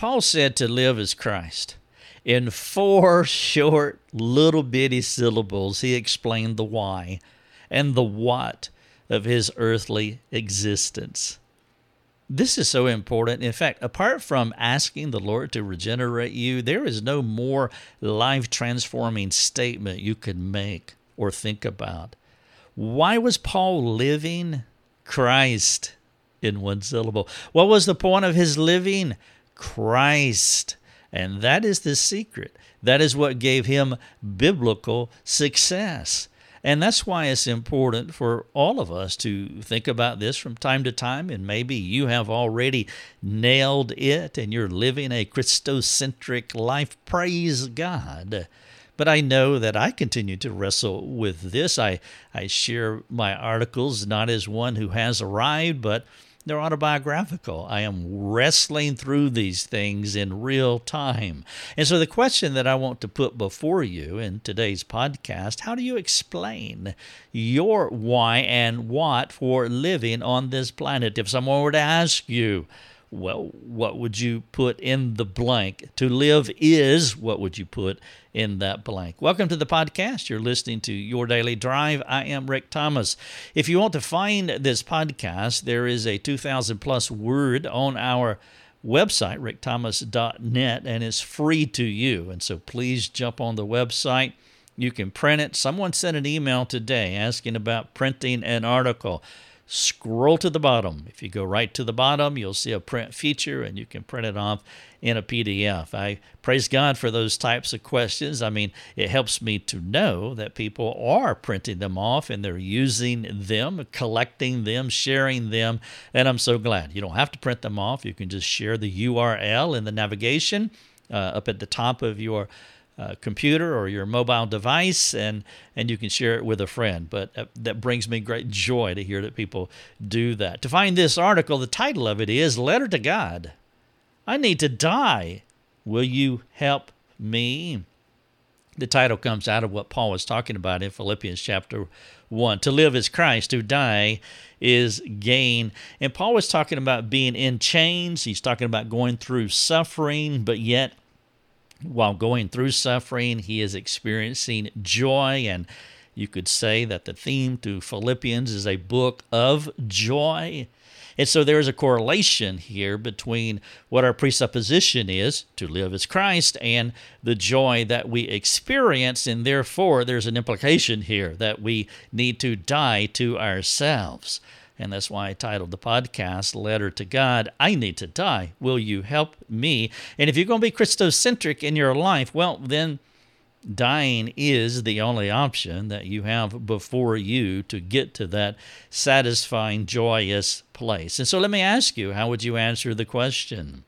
Paul said to live as Christ. In four short, little bitty syllables, he explained the why and the what of his earthly existence. This is so important. In fact, apart from asking the Lord to regenerate you, there is no more life transforming statement you could make or think about. Why was Paul living? Christ in one syllable. What was the point of his living? Christ. And that is the secret. That is what gave him biblical success. And that's why it's important for all of us to think about this from time to time. And maybe you have already nailed it and you're living a Christocentric life. Praise God. But I know that I continue to wrestle with this. I, I share my articles not as one who has arrived, but they're autobiographical. I am wrestling through these things in real time. And so, the question that I want to put before you in today's podcast how do you explain your why and what for living on this planet? If someone were to ask you, well, what would you put in the blank? To live is, what would you put in that blank? Welcome to the podcast. You're listening to Your Daily Drive. I am Rick Thomas. If you want to find this podcast, there is a 2,000 plus word on our website, rickthomas.net, and it's free to you. And so please jump on the website. You can print it. Someone sent an email today asking about printing an article scroll to the bottom. If you go right to the bottom, you'll see a print feature and you can print it off in a PDF. I praise God for those types of questions. I mean, it helps me to know that people are printing them off and they're using them, collecting them, sharing them, and I'm so glad. You don't have to print them off. You can just share the URL in the navigation uh, up at the top of your uh, computer or your mobile device, and and you can share it with a friend. But uh, that brings me great joy to hear that people do that. To find this article, the title of it is "Letter to God." I need to die. Will you help me? The title comes out of what Paul was talking about in Philippians chapter 1. To live is Christ, to die is gain. And Paul was talking about being in chains. He's talking about going through suffering, but yet while going through suffering, he is experiencing joy. And you could say that the theme to Philippians is a book of joy. And so there is a correlation here between what our presupposition is to live as Christ and the joy that we experience. And therefore, there's an implication here that we need to die to ourselves. And that's why I titled the podcast Letter to God I Need to Die. Will you help me? And if you're going to be Christocentric in your life, well, then dying is the only option that you have before you to get to that satisfying, joyous place. And so let me ask you how would you answer the question?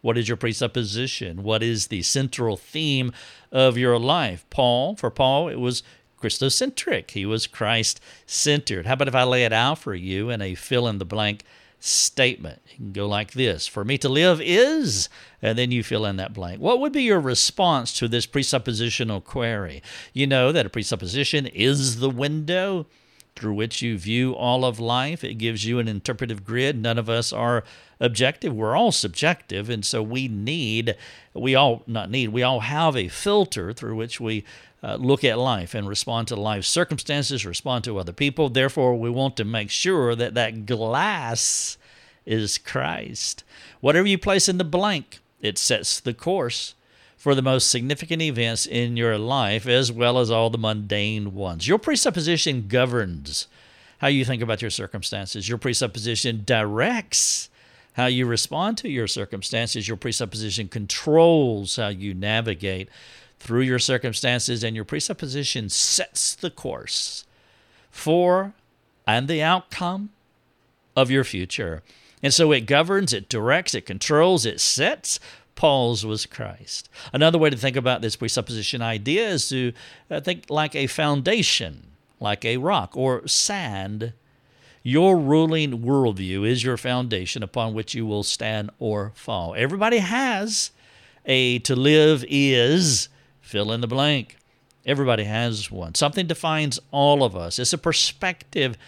What is your presupposition? What is the central theme of your life? Paul, for Paul, it was Christocentric. He was Christ centered. How about if I lay it out for you in a fill in the blank statement? You can go like this For me to live is, and then you fill in that blank. What would be your response to this presuppositional query? You know that a presupposition is the window through which you view all of life. It gives you an interpretive grid. None of us are objective. We're all subjective. And so we need, we all, not need, we all have a filter through which we uh, look at life and respond to life's circumstances, respond to other people. Therefore, we want to make sure that that glass is Christ. Whatever you place in the blank, it sets the course for the most significant events in your life as well as all the mundane ones. Your presupposition governs how you think about your circumstances. Your presupposition directs how you respond to your circumstances. Your presupposition controls how you navigate through your circumstances, and your presupposition sets the course for and the outcome of your future. And so it governs, it directs, it controls, it sets. Paul's was Christ. Another way to think about this presupposition idea is to uh, think like a foundation, like a rock or sand. Your ruling worldview is your foundation upon which you will stand or fall. Everybody has a to live is fill in the blank. Everybody has one. Something defines all of us. It's a perspective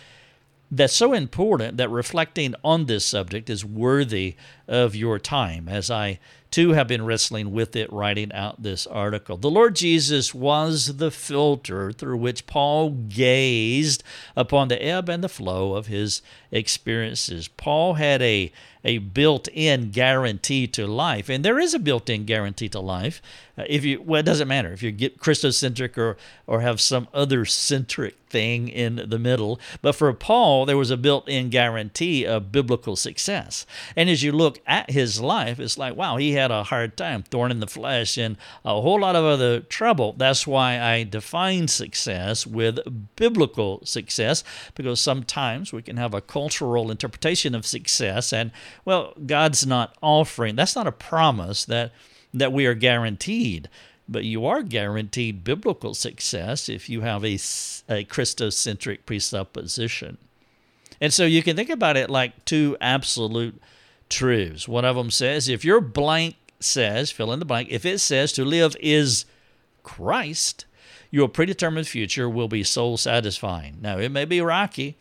that's so important that reflecting on this subject is worthy of your time as I too have been wrestling with it writing out this article. The Lord Jesus was the filter through which Paul gazed upon the ebb and the flow of his experiences. Paul had a a built-in guarantee to life, and there is a built-in guarantee to life. Uh, if you well, it doesn't matter if you get Christocentric or or have some other centric thing in the middle. But for Paul, there was a built-in guarantee of biblical success. And as you look at his life, it's like, wow, he had a hard time, thorn in the flesh, and a whole lot of other trouble. That's why I define success with biblical success, because sometimes we can have a cultural interpretation of success, and well, God's not offering. That's not a promise that that we are guaranteed but you are guaranteed biblical success if you have a, a Christocentric presupposition. And so you can think about it like two absolute truths. One of them says, if your blank says, fill in the blank, if it says to live is Christ, your predetermined future will be soul satisfying. Now, it may be rocky,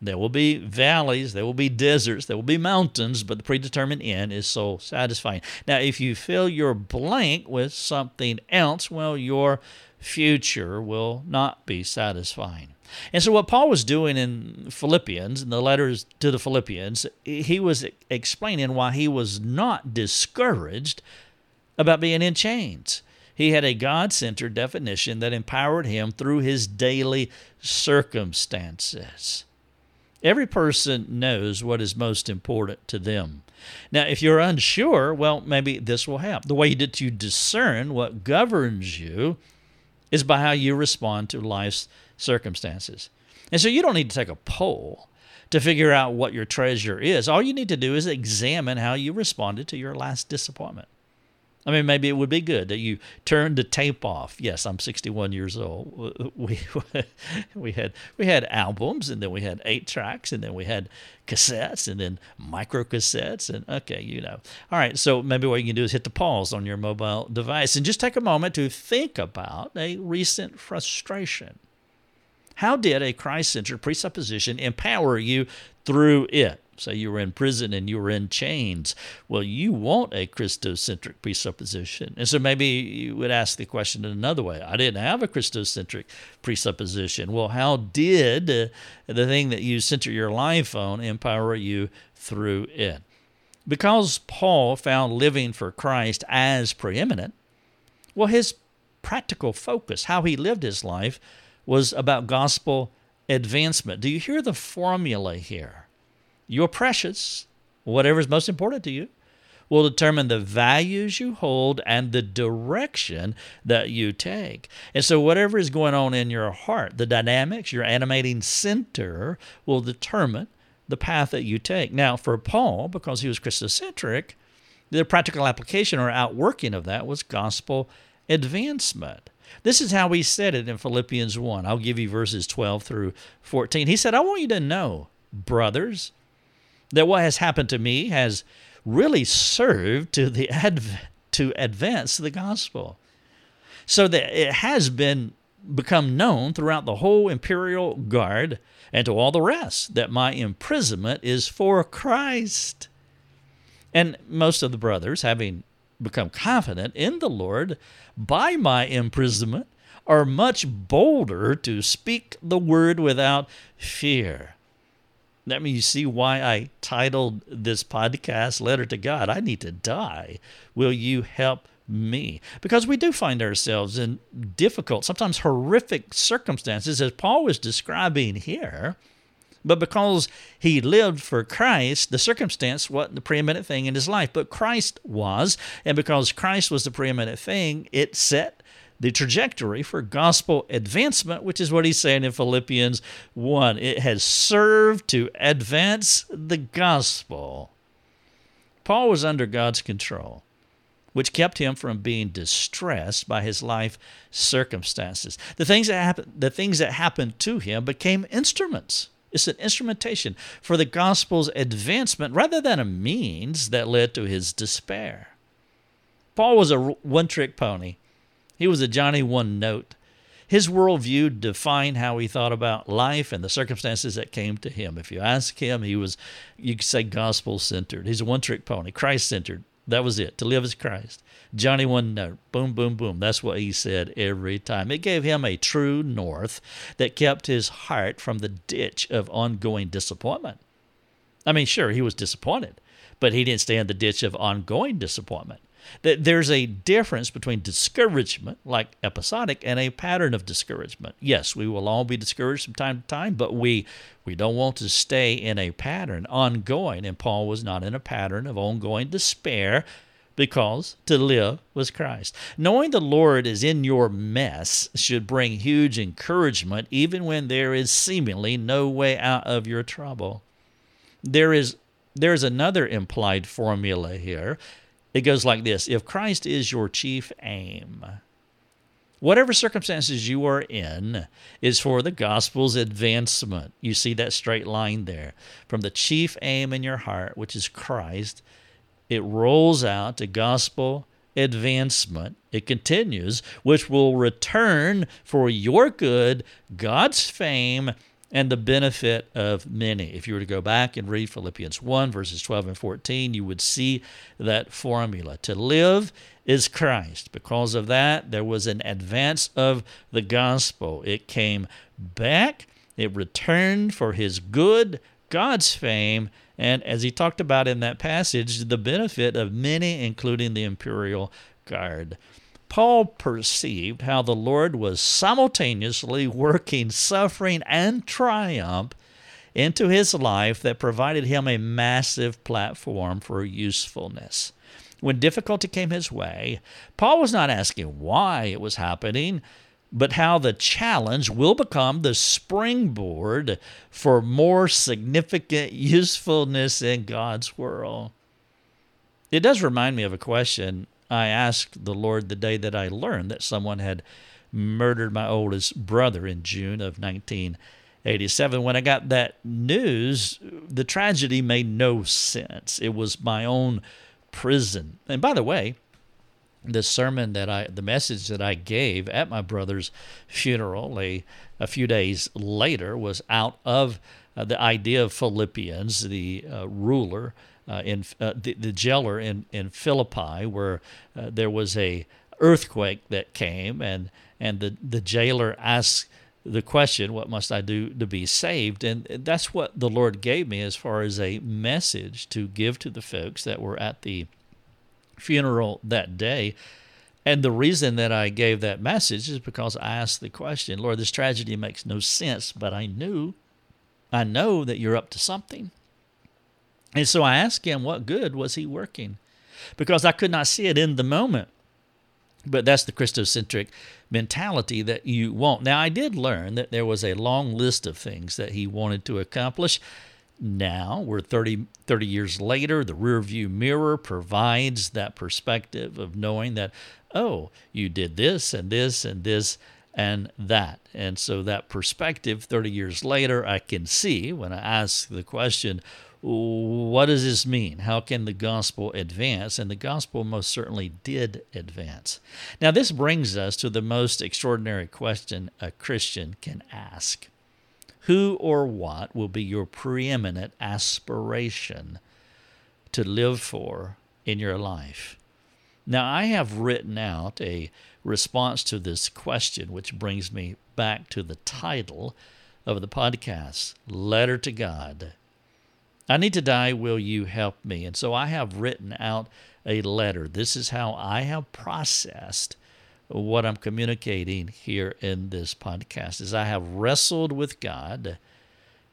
there will be valleys, there will be deserts, there will be mountains, but the predetermined end is so satisfying. Now, if you fill your blank with something else, well, your future will not be satisfying. And so, what Paul was doing in Philippians, in the letters to the Philippians, he was explaining why he was not discouraged about being in chains. He had a God centered definition that empowered him through his daily circumstances. Every person knows what is most important to them. Now, if you're unsure, well, maybe this will help. The way that you discern what governs you is by how you respond to life's circumstances. And so you don't need to take a poll to figure out what your treasure is. All you need to do is examine how you responded to your last disappointment. I mean, maybe it would be good that you turn the tape off. Yes, I'm 61 years old. We we had we had albums, and then we had eight tracks, and then we had cassettes, and then micro cassettes, and okay, you know. All right, so maybe what you can do is hit the pause on your mobile device and just take a moment to think about a recent frustration. How did a Christ-centered presupposition empower you through it? Say you were in prison and you were in chains. Well, you want a Christocentric presupposition. And so maybe you would ask the question in another way. I didn't have a Christocentric presupposition. Well, how did uh, the thing that you center your life on empower you through it? Because Paul found living for Christ as preeminent, well, his practical focus, how he lived his life, was about gospel advancement. Do you hear the formula here? You're precious. Whatever is most important to you will determine the values you hold and the direction that you take. And so, whatever is going on in your heart, the dynamics, your animating center will determine the path that you take. Now, for Paul, because he was Christocentric, the practical application or outworking of that was gospel advancement. This is how he said it in Philippians 1. I'll give you verses 12 through 14. He said, I want you to know, brothers, that what has happened to me has really served to the adv- to advance the gospel so that it has been become known throughout the whole imperial guard and to all the rest that my imprisonment is for Christ. And most of the brothers, having become confident in the Lord by my imprisonment, are much bolder to speak the word without fear. Means you see why I titled this podcast Letter to God. I need to die. Will you help me? Because we do find ourselves in difficult, sometimes horrific circumstances, as Paul was describing here. But because he lived for Christ, the circumstance wasn't the preeminent thing in his life, but Christ was. And because Christ was the preeminent thing, it set the trajectory for gospel advancement, which is what he's saying in Philippians 1. It has served to advance the gospel. Paul was under God's control, which kept him from being distressed by his life circumstances. The things that happened, the things that happened to him became instruments. It's an instrumentation for the gospel's advancement rather than a means that led to his despair. Paul was a one trick pony. He was a Johnny one note. His worldview defined how he thought about life and the circumstances that came to him. If you ask him, he was, you could say, gospel centered. He's a one trick pony, Christ centered. That was it. To live as Christ. Johnny one note. Boom, boom, boom. That's what he said every time. It gave him a true north that kept his heart from the ditch of ongoing disappointment. I mean, sure, he was disappointed, but he didn't stay in the ditch of ongoing disappointment. That there's a difference between discouragement, like episodic, and a pattern of discouragement. Yes, we will all be discouraged from time to time, but we we don't want to stay in a pattern ongoing. And Paul was not in a pattern of ongoing despair because to live was Christ. Knowing the Lord is in your mess should bring huge encouragement, even when there is seemingly no way out of your trouble. There is there's another implied formula here it goes like this If Christ is your chief aim, whatever circumstances you are in is for the gospel's advancement. You see that straight line there. From the chief aim in your heart, which is Christ, it rolls out to gospel advancement. It continues, which will return for your good, God's fame, and the benefit of many. If you were to go back and read Philippians 1, verses 12 and 14, you would see that formula. To live is Christ. Because of that, there was an advance of the gospel. It came back, it returned for his good, God's fame, and as he talked about in that passage, the benefit of many, including the imperial guard. Paul perceived how the Lord was simultaneously working suffering and triumph into his life that provided him a massive platform for usefulness. When difficulty came his way, Paul was not asking why it was happening, but how the challenge will become the springboard for more significant usefulness in God's world. It does remind me of a question I asked the Lord the day that I learned that someone had murdered my oldest brother in June of 1987. When I got that news, the tragedy made no sense. It was my own prison. And by the way, the sermon that I, the message that I gave at my brother's funeral a, a few days later was out of uh, the idea of Philippians, the uh, ruler uh, in uh, the, the jailer in, in Philippi, where uh, there was a earthquake that came, and and the the jailer asked the question, "What must I do to be saved?" And that's what the Lord gave me as far as a message to give to the folks that were at the funeral that day. And the reason that I gave that message is because I asked the question, Lord, this tragedy makes no sense, but I knew, I know that you're up to something. And so I asked him, what good was he working? Because I could not see it in the moment. But that's the Christocentric mentality that you want. Now, I did learn that there was a long list of things that he wanted to accomplish. Now, we're 30, 30 years later, the rearview mirror provides that perspective of knowing that, oh, you did this and this and this and that. And so, that perspective 30 years later, I can see when I ask the question, what does this mean? How can the gospel advance? And the gospel most certainly did advance. Now, this brings us to the most extraordinary question a Christian can ask Who or what will be your preeminent aspiration to live for in your life? Now, I have written out a response to this question, which brings me back to the title of the podcast Letter to God I need to die. Will you help me? And so I have written out a letter. This is how I have processed what I'm communicating here in this podcast is I have wrestled with God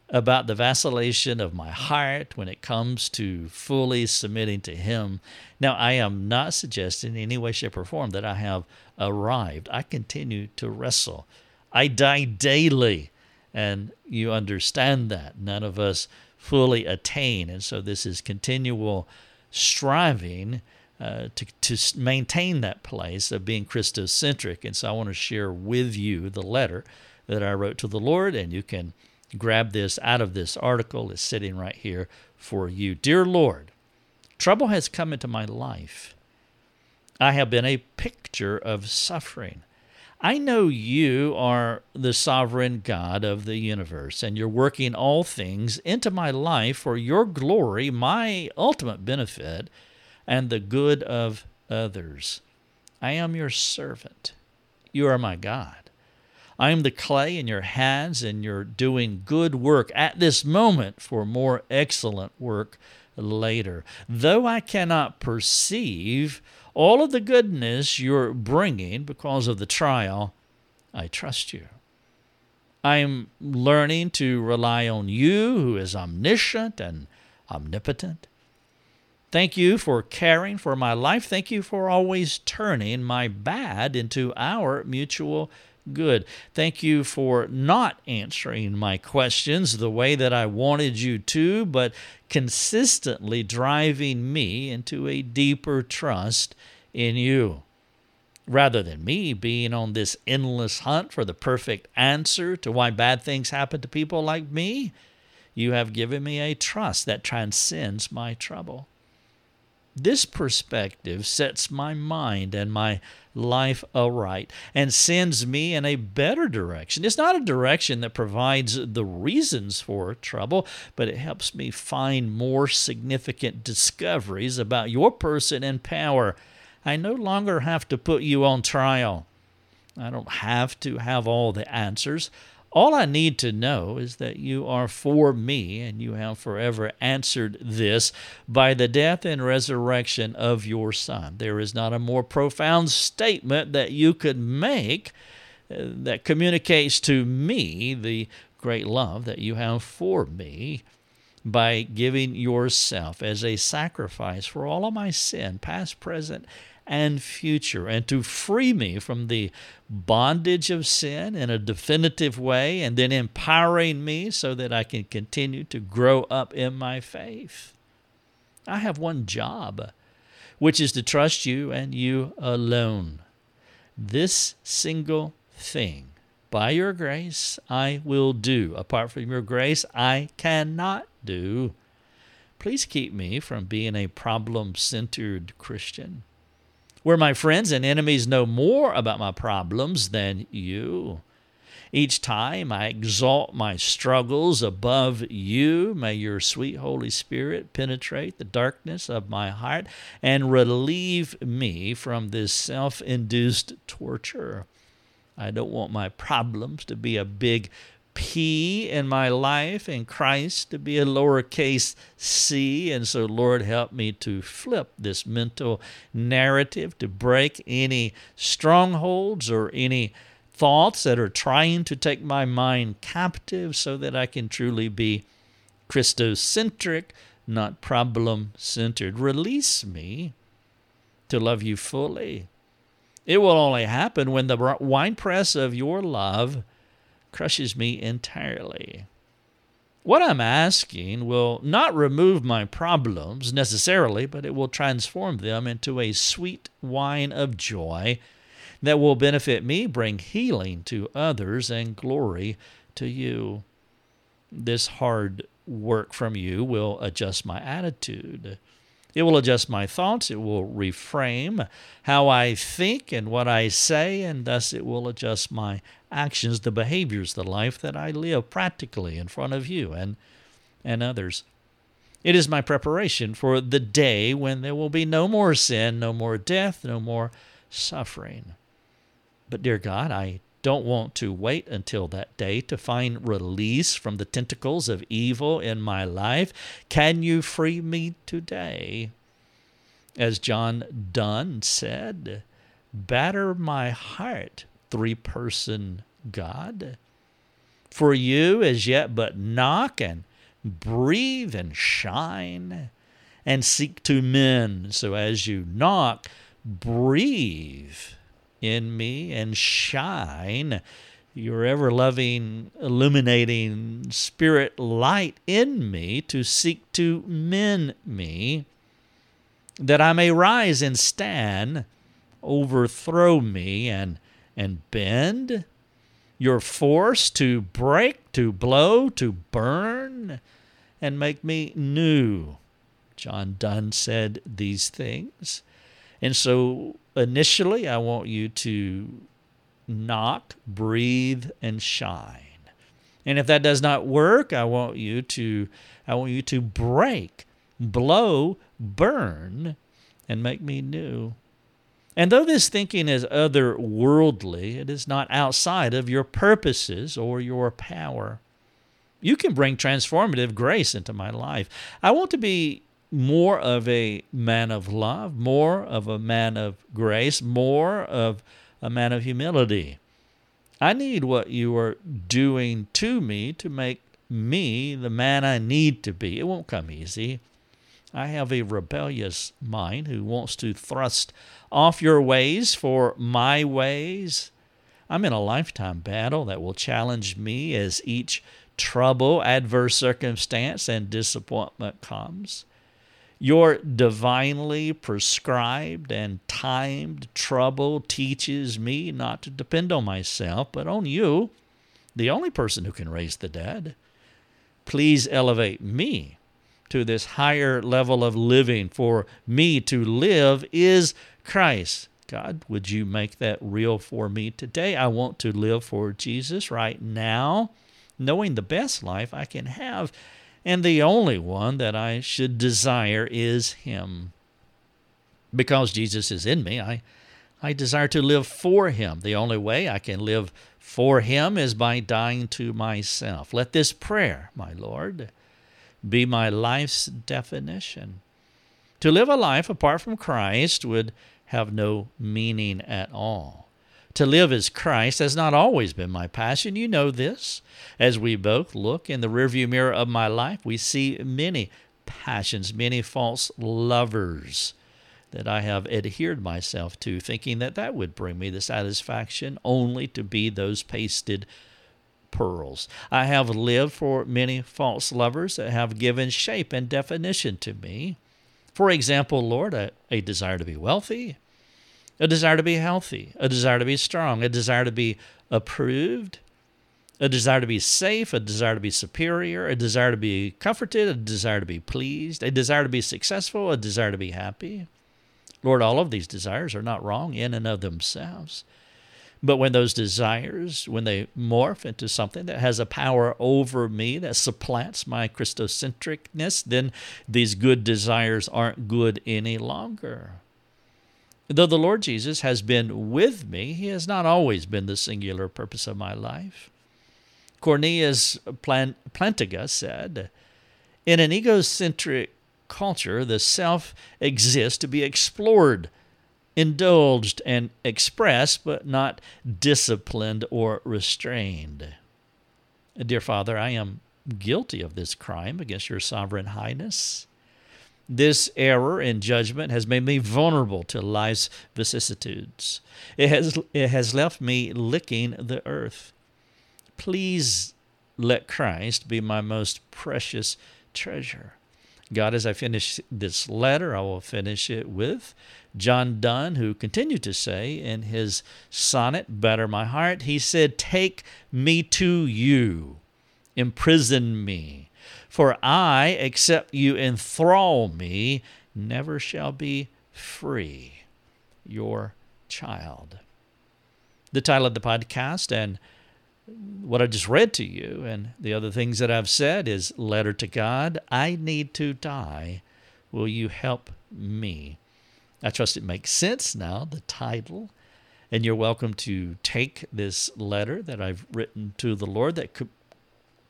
about the vacillation of my heart when it comes to fully submitting to him. Now I am not suggesting in any way shape or form that I have arrived. I continue to wrestle. I die daily and you understand that. None of us fully attain. And so this is continual striving uh, to, to maintain that place of being Christocentric. And so I want to share with you the letter that I wrote to the Lord, and you can grab this out of this article. It's sitting right here for you. Dear Lord, trouble has come into my life. I have been a picture of suffering. I know you are the sovereign God of the universe, and you're working all things into my life for your glory, my ultimate benefit, and the good of others. I am your servant. You are my God. I am the clay in your hands, and you're doing good work at this moment for more excellent work later. Though I cannot perceive all of the goodness you're bringing because of the trial, I trust you. I am learning to rely on you, who is omniscient and omnipotent. Thank you for caring for my life. Thank you for always turning my bad into our mutual good. Thank you for not answering my questions the way that I wanted you to, but consistently driving me into a deeper trust in you. Rather than me being on this endless hunt for the perfect answer to why bad things happen to people like me, you have given me a trust that transcends my trouble. This perspective sets my mind and my life aright and sends me in a better direction. It's not a direction that provides the reasons for trouble, but it helps me find more significant discoveries about your person and power. I no longer have to put you on trial. I don't have to have all the answers. All I need to know is that you are for me, and you have forever answered this by the death and resurrection of your Son. There is not a more profound statement that you could make uh, that communicates to me the great love that you have for me by giving yourself as a sacrifice for all of my sin, past, present, and future, and to free me from the bondage of sin in a definitive way, and then empowering me so that I can continue to grow up in my faith. I have one job, which is to trust you and you alone. This single thing, by your grace, I will do. Apart from your grace, I cannot do. Please keep me from being a problem centered Christian where my friends and enemies know more about my problems than you. Each time I exalt my struggles above you, may your sweet Holy Spirit penetrate the darkness of my heart and relieve me from this self induced torture. I don't want my problems to be a big P in my life and Christ to be a lowercase c. And so, Lord, help me to flip this mental narrative, to break any strongholds or any thoughts that are trying to take my mind captive so that I can truly be Christocentric, not problem centered. Release me to love you fully. It will only happen when the winepress of your love crushes me entirely. What I'm asking will not remove my problems necessarily, but it will transform them into a sweet wine of joy that will benefit me, bring healing to others, and glory to you. This hard work from you will adjust my attitude. It will adjust my thoughts. It will reframe how I think and what I say, and thus it will adjust my actions, the behaviors, the life that I live practically in front of you and, and others. It is my preparation for the day when there will be no more sin, no more death, no more suffering. But, dear God, I don't want to wait until that day to find release from the tentacles of evil in my life. Can you free me today? As John Donne said, batter my heart, three person God. For you as yet but knock and breathe and shine and seek to mend. So as you knock, breathe in me and shine your ever loving, illuminating spirit light in me to seek to mend me, that I may rise and stand, overthrow me and, and bend your force to break, to blow, to burn, and make me new. John Donne said these things. And so initially, I want you to knock, breathe, and shine. And if that does not work, I want you to I want you to break, blow, burn, and make me new. And though this thinking is otherworldly, it is not outside of your purposes or your power. You can bring transformative grace into my life. I want to be more of a man of love, more of a man of grace, more of a man of humility. I need what you are doing to me to make me the man I need to be. It won't come easy. I have a rebellious mind who wants to thrust off your ways for my ways. I'm in a lifetime battle that will challenge me as each trouble, adverse circumstance, and disappointment comes. Your divinely prescribed and timed trouble teaches me not to depend on myself, but on you, the only person who can raise the dead. Please elevate me to this higher level of living. For me to live is Christ. God, would you make that real for me today? I want to live for Jesus right now, knowing the best life I can have and the only one that I should desire is Him. Because Jesus is in me, I, I desire to live for Him. The only way I can live for Him is by dying to myself. Let this prayer, my Lord, be my life's definition. To live a life apart from Christ would have no meaning at all. To live as Christ has not always been my passion. You know this. As we both look in the rearview mirror of my life, we see many passions, many false lovers that I have adhered myself to, thinking that that would bring me the satisfaction only to be those pasted pearls. I have lived for many false lovers that have given shape and definition to me. For example, Lord, a, a desire to be wealthy, a desire to be healthy, a desire to be strong, a desire to be approved, a desire to be safe, a desire to be superior, a desire to be comforted, a desire to be pleased, a desire to be successful, a desire to be happy. Lord, all of these desires are not wrong in and of themselves. But when those desires, when they morph into something that has a power over me that supplants my Christocentricness, then these good desires aren't good any longer. Though the Lord Jesus has been with me, he has not always been the singular purpose of my life. Cornelius Plantinga said, In an egocentric culture, the self exists to be explored, indulged, and expressed, but not disciplined or restrained. Dear Father, I am guilty of this crime against your sovereign highness. This error in judgment has made me vulnerable to life's vicissitudes. It has, it has left me licking the earth. Please let Christ be my most precious treasure. God, as I finish this letter, I will finish it with John Donne, who continued to say in his sonnet, Batter My Heart, he said, Take me to you, imprison me for I, except you enthrall me, never shall be free. Your child. The title of the podcast and what I just read to you and the other things that I've said is Letter to God. I need to die. Will you help me? I trust it makes sense now, the title. And you're welcome to take this letter that I've written to the Lord that could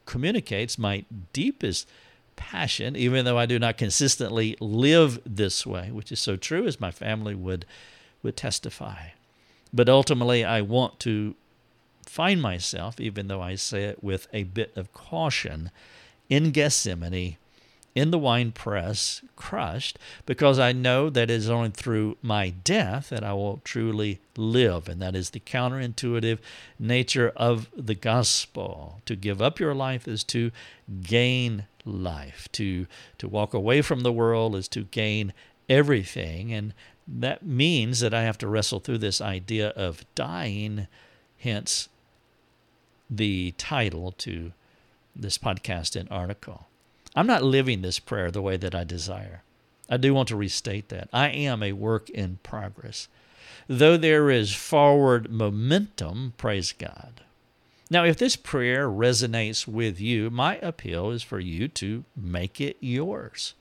communicates my deepest passion, even though I do not consistently live this way, which is so true as my family would would testify. But ultimately I want to find myself, even though I say it with a bit of caution, in Gethsemane in the wine press, crushed, because I know that it is only through my death that I will truly live. And that is the counterintuitive nature of the gospel. To give up your life is to gain life. To, to walk away from the world is to gain everything. And that means that I have to wrestle through this idea of dying, hence the title to this podcast and article. I'm not living this prayer the way that I desire. I do want to restate that. I am a work in progress. though there is forward momentum, praise God. Now, if this prayer resonates with you, my appeal is for you to make it yours.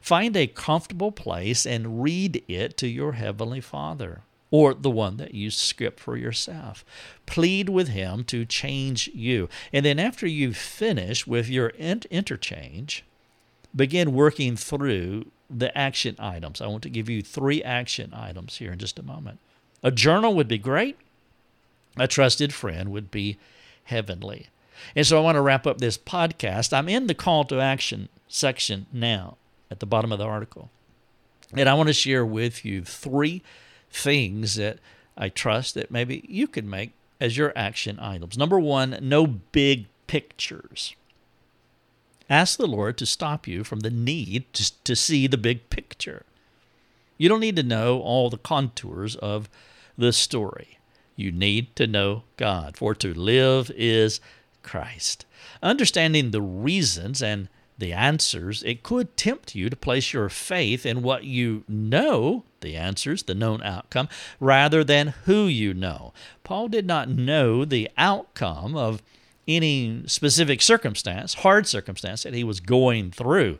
Find a comfortable place and read it to your Heavenly Father or the one that you script for yourself. Plead with Him to change you. And then, after you finish with your interchange, begin working through the action items. I want to give you three action items here in just a moment. A journal would be great, a trusted friend would be heavenly. And so I want to wrap up this podcast. I'm in the call to action section now at the bottom of the article. And I want to share with you three things that I trust that maybe you could make as your action items. Number one, no big pictures. Ask the Lord to stop you from the need to, to see the big picture. You don't need to know all the contours of the story. You need to know God, for to live is Christ. Understanding the reasons and the answers, it could tempt you to place your faith in what you know, the answers, the known outcome, rather than who you know. Paul did not know the outcome of any specific circumstance, hard circumstance that he was going through,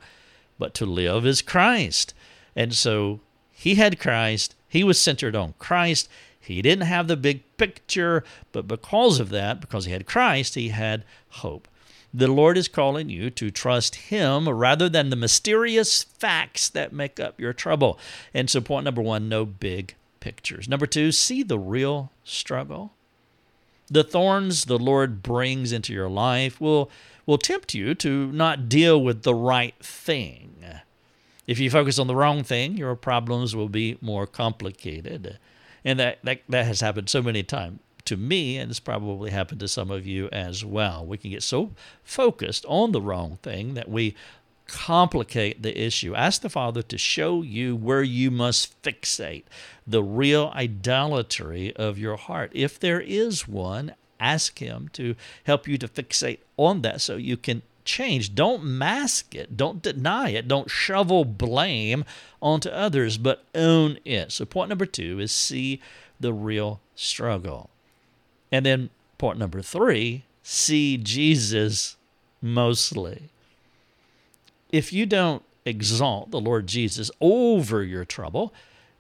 but to live is Christ. And so he had Christ, he was centered on Christ. He didn't have the big picture, but because of that, because he had Christ, he had hope. The Lord is calling you to trust Him rather than the mysterious facts that make up your trouble. And so, point number one no big pictures. Number two, see the real struggle. The thorns the Lord brings into your life will, will tempt you to not deal with the right thing. If you focus on the wrong thing, your problems will be more complicated. And that, that, that has happened so many times to me, and it's probably happened to some of you as well. We can get so focused on the wrong thing that we complicate the issue. Ask the Father to show you where you must fixate the real idolatry of your heart. If there is one, ask Him to help you to fixate on that so you can change. Don't mask it, don't deny it, don't shovel blame onto others, but own it. So, point number two is see the real struggle. And then point number three, see Jesus mostly. If you don't exalt the Lord Jesus over your trouble,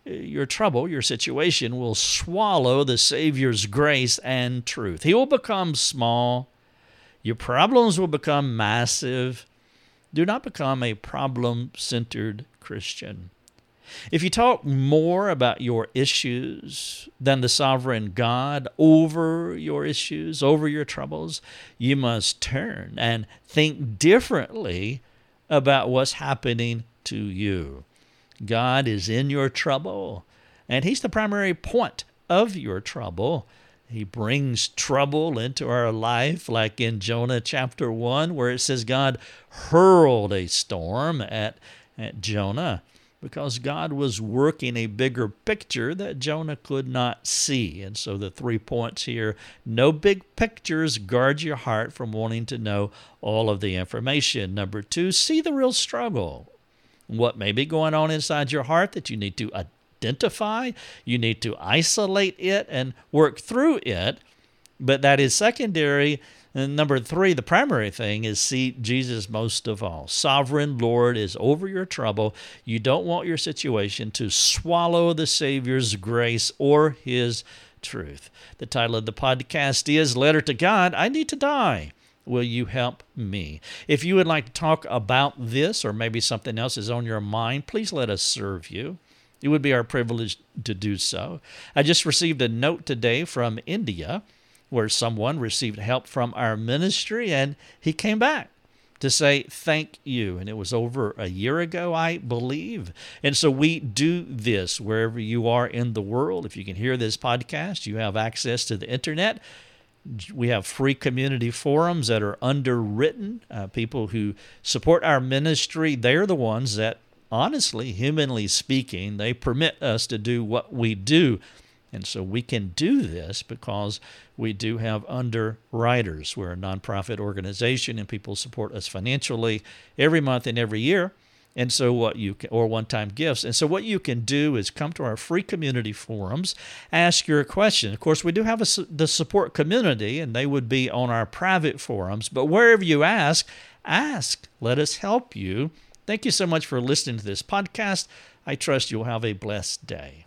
your trouble, your situation will swallow the Savior's grace and truth. He will become small. Your problems will become massive. Do not become a problem centered Christian. If you talk more about your issues than the sovereign God over your issues, over your troubles, you must turn and think differently about what's happening to you. God is in your trouble, and He's the primary point of your trouble. He brings trouble into our life, like in Jonah chapter 1, where it says God hurled a storm at, at Jonah because God was working a bigger picture that Jonah could not see. And so the three points here no big pictures, guard your heart from wanting to know all of the information. Number two, see the real struggle. What may be going on inside your heart that you need to identify, you need to isolate it and work through it. But that is secondary and number three, the primary thing is see Jesus most of all. Sovereign Lord is over your trouble. You don't want your situation to swallow the Savior's grace or His truth. The title of the podcast is Letter to God I Need to Die. Will you help me? If you would like to talk about this or maybe something else is on your mind, please let us serve you. It would be our privilege to do so. I just received a note today from India where someone received help from our ministry and he came back to say thank you. And it was over a year ago, I believe. And so we do this wherever you are in the world. If you can hear this podcast, you have access to the internet. We have free community forums that are underwritten. Uh, people who support our ministry, they're the ones that, honestly, humanly speaking, they permit us to do what we do. And so we can do this because we do have underwriters. We're a nonprofit organization and people support us financially every month and every year. And so what you can, or one-time gifts. And so what you can do is come to our free community forums, ask your question. Of course, we do have a, the support community, and they would be on our private forums. But wherever you ask, ask. Let us help you. Thank you so much for listening to this podcast. I trust you'll have a blessed day.